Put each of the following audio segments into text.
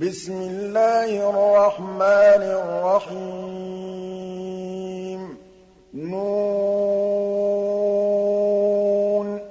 بِسْمِ اللَّهِ الرَّحْمَٰنِ الرَّحِيمِ. ن ۚ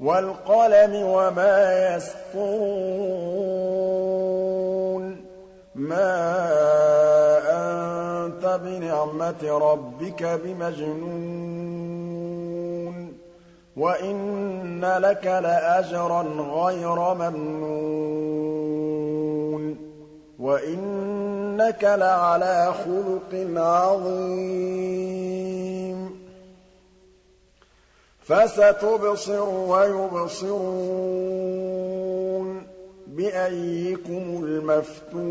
وَالْقَلَمِ وَمَا يَسْطُرُونَ. مَا أَنتَ بِنِعْمَةِ رَبِّكَ بِمَجْنُونٍ. وَإِنَّ لَكَ لَأَجْرًا غَيْرَ مَمْنُونٍ. وَإِنَّكَ لَعَلَىٰ خُلُقٍ عَظِيمٍ فَسَتُبْصِرُ وَيُبْصِرُونَ بِأَييِّكُمُ الْمَفْتُونُ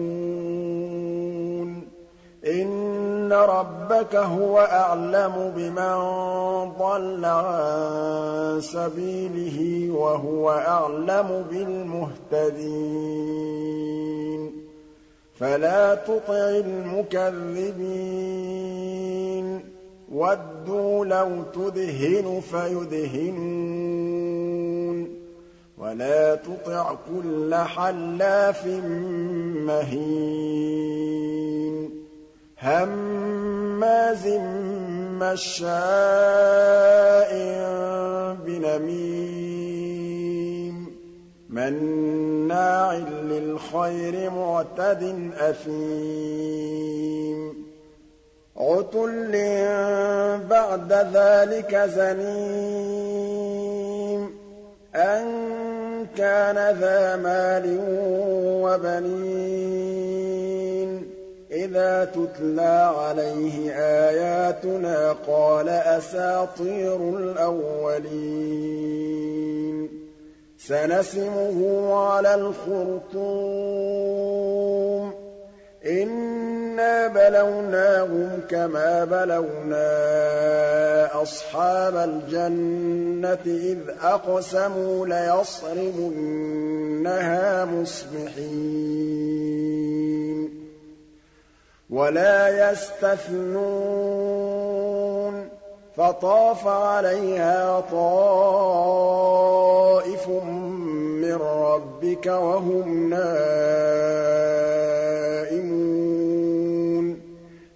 إِنَّ رَبَّكَ هُوَ أَعْلَمُ بِمَن ضَلَّ عَن سَبِيلِهِ وَهُوَ أَعْلَمُ بِالْمُهْتَدِينَ فَلَا تُطِعِ الْمُكَذِّبِينَ. وَدُّوا لَوْ تُدْهِنُ فَيُدْهِنُونَ. وَلَا تُطِعْ كُلَّ حَلَّافٍ مَّهِينٍ. هَمَّازٍ مَّشَّاءٍ بِنَمِيمٍ. مَّنَّاعٍ لِّلْخَيْرِ مُعْتَدٍ أَثِيمٍ. عُتُلٍّ بَعْدَ ذَٰلِكَ زَنِيمٍ. أَن كَانَ ذَا مَالٍ وَبَنِينَ. إِذَا تُتْلَىٰ عَلَيْهِ آيَاتُنَا قَالَ أَسَاطِيرُ الْأَوَّلِينَ. سَنَسِمُهُ عَلَى الْخُرْطُومِ. إِنَّا بَلَوْنَاهُمْ كَمَا بَلَوْنَا أَصْحَابَ الْجَنَّةِ إِذْ أَقْسَمُوا لَيَصْرِمُنَّهَا مُصْبِحِينَ. وَلَا يَسْتَثْنُونَ فَطَافَ عَلَيْهَا طَائِفٌ مِّن رَّبِّكَ وَهُمْ نَائِمُونَ.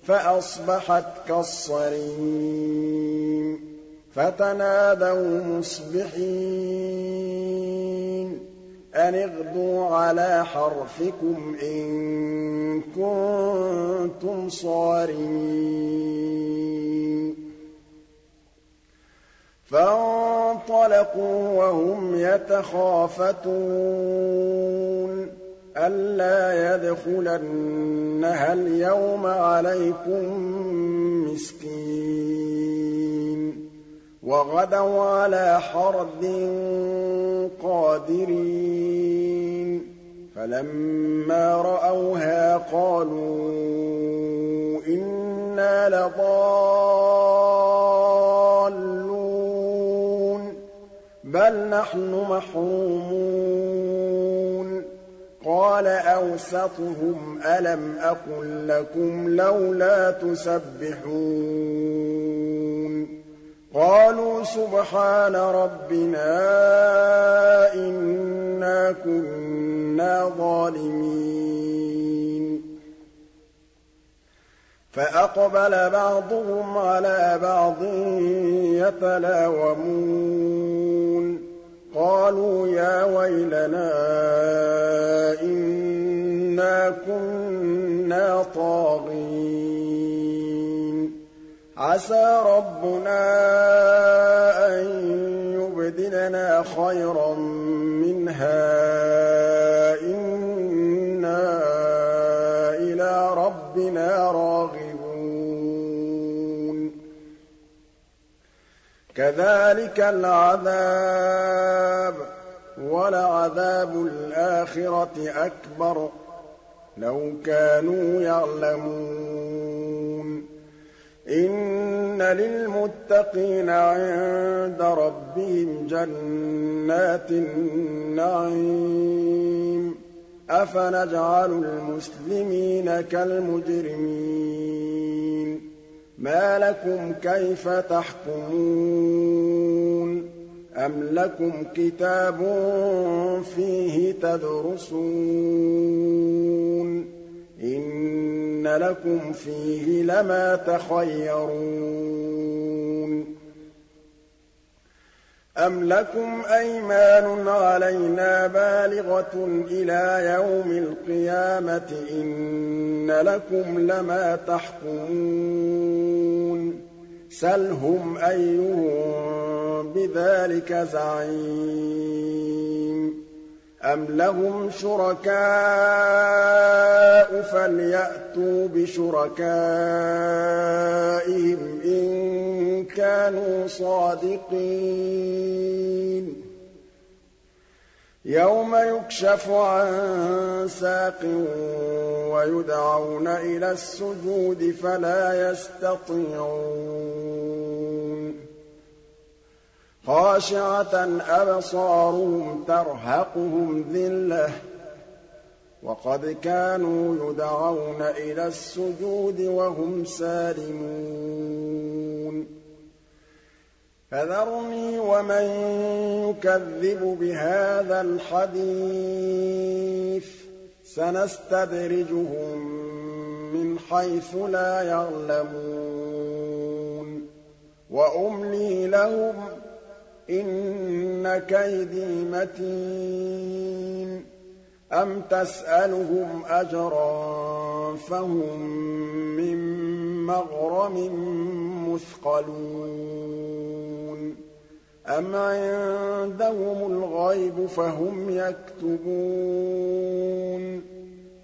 فَأَصْبَحَتْ كَالصَّرِيمِ. فَتَنَادَوْا مُصْبِحِينَ. أَنِ اغْدُوا عَلَىٰ حَرْثِكُمْ إِن كُنتُمْ صَارِمِينَ. فَانطَلَقُوا وَهُمْ يَتَخَافَتُونَ. أَلَّا يَدْخُلَنَّهَا الْيَوْمَ عَلَيْكُم مِّسْكِينٌ. وَغَدَوْا عَلَىٰ حَرْدٍ قَادِرِينَ. فَلَمَّا رَأَوْهَا قَالُوا إِنَّا لَضَالُّونَ بَلْ نَحْنُ مَحْرُومُونَ قَالَ أَوْسَطُهُمْ أَلَمْ أَقُل لَّكُمْ لَوْلَا تُسَبِّحُونَ قَالُوا سُبْحَانَ رَبِّنَا فَأَقْبَلَ بَعْضُهُمْ عَلَىٰ بَعْضٍ يَتَلَاوَمُونَ. قَالُوا يَا وَيْلَنَا إِنَّا كُنَّا طَاغِينَ. عَسَىٰ رَبُّنَا أَن يُبْدِلَنَا خَيْرًا مِّنْهَا. كَذَٰلِكَ الْعَذَابُ ۖ وَلَعَذَابُ الْآخِرَةِ أَكْبَرُ ۚ لَوْ كَانُوا يَعْلَمُونَ. إِنَّ لِلْمُتَّقِينَ عِندَ رَبِّهِمْ جَنَّاتِ النَّعِيمِ. أَفَنَجْعَلُ الْمُسْلِمِينَ كَالْمُجْرِمِينَ. مَا لَكُمْ كَيْفَ تَحْكُمُونَ أَمْ لَكُمْ كِتَابٌ فِيهِ تَدْرُسُونَ إِنَّ لَكُمْ فِيهِ لَمَا تَخَيَّرُونَ أَمْ لَكُمْ أَيْمَانٌ عَلَيْنَا بَالِغَةٌ إِلَىٰ يَوْمِ الْقِيَامَةِ إِنَّ لَكُمْ لَمَا تَحْكُمُونَ سَلْهُمْ أَيُّهُم بِذَٰلِكَ زَعِيمٌ أَمْ لَهُمْ شُرَكَاءُ فَلْيَأْتُوا بِشُرَكَائِهِمْ إِن كَانُوا صَادِقِينَ يَوْمَ يُكْشَفُ عَن سَاقٍ وَيُدْعَوْنَ إِلَى السُّجُودِ فَلَا يَسْتَطِيعُونَ خَاشِعَةً أَبْصَارُهُمْ تَرْهَقُهُمْ ذِلَّةٌ ۖ وَقَدْ كَانُوا يُدْعَوْنَ إِلَى السُّجُودِ وَهُمْ سَالِمُونَ. فَذَرْنِي وَمَن يُكَذِّبُ بِهَٰذَا الْحَدِيثِ ۖ سَنَسْتَدْرِجُهُم مِّنْ حَيْثُ لَا يَعْلَمُونَ. وَأُمْلِي لَهُمْ ۚ إِنَّ كَيْدِي مَتِينٌ. أَمْ تَسْأَلُهُمْ أَجْرًا فَهُم مِّن مَّغْرَمٍ مُّثْقَلُونَ. أَمْ عِندَهُمُ الْغَيْبُ فَهُمْ يَكْتُبُونَ.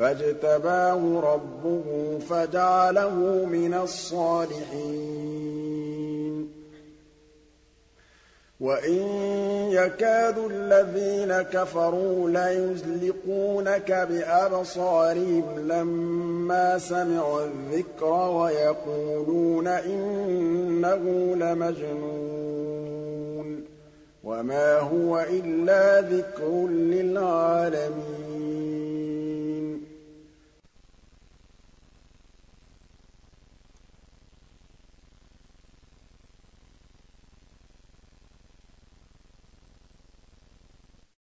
فاجتباه ربه فجعله من الصالحين. وإن يكاد الذين كفروا ليزلقونك بأبصارهم لما سمعوا الذكر ويقولون إنه لمجنون. وما هو إلا ذكر للعالمين.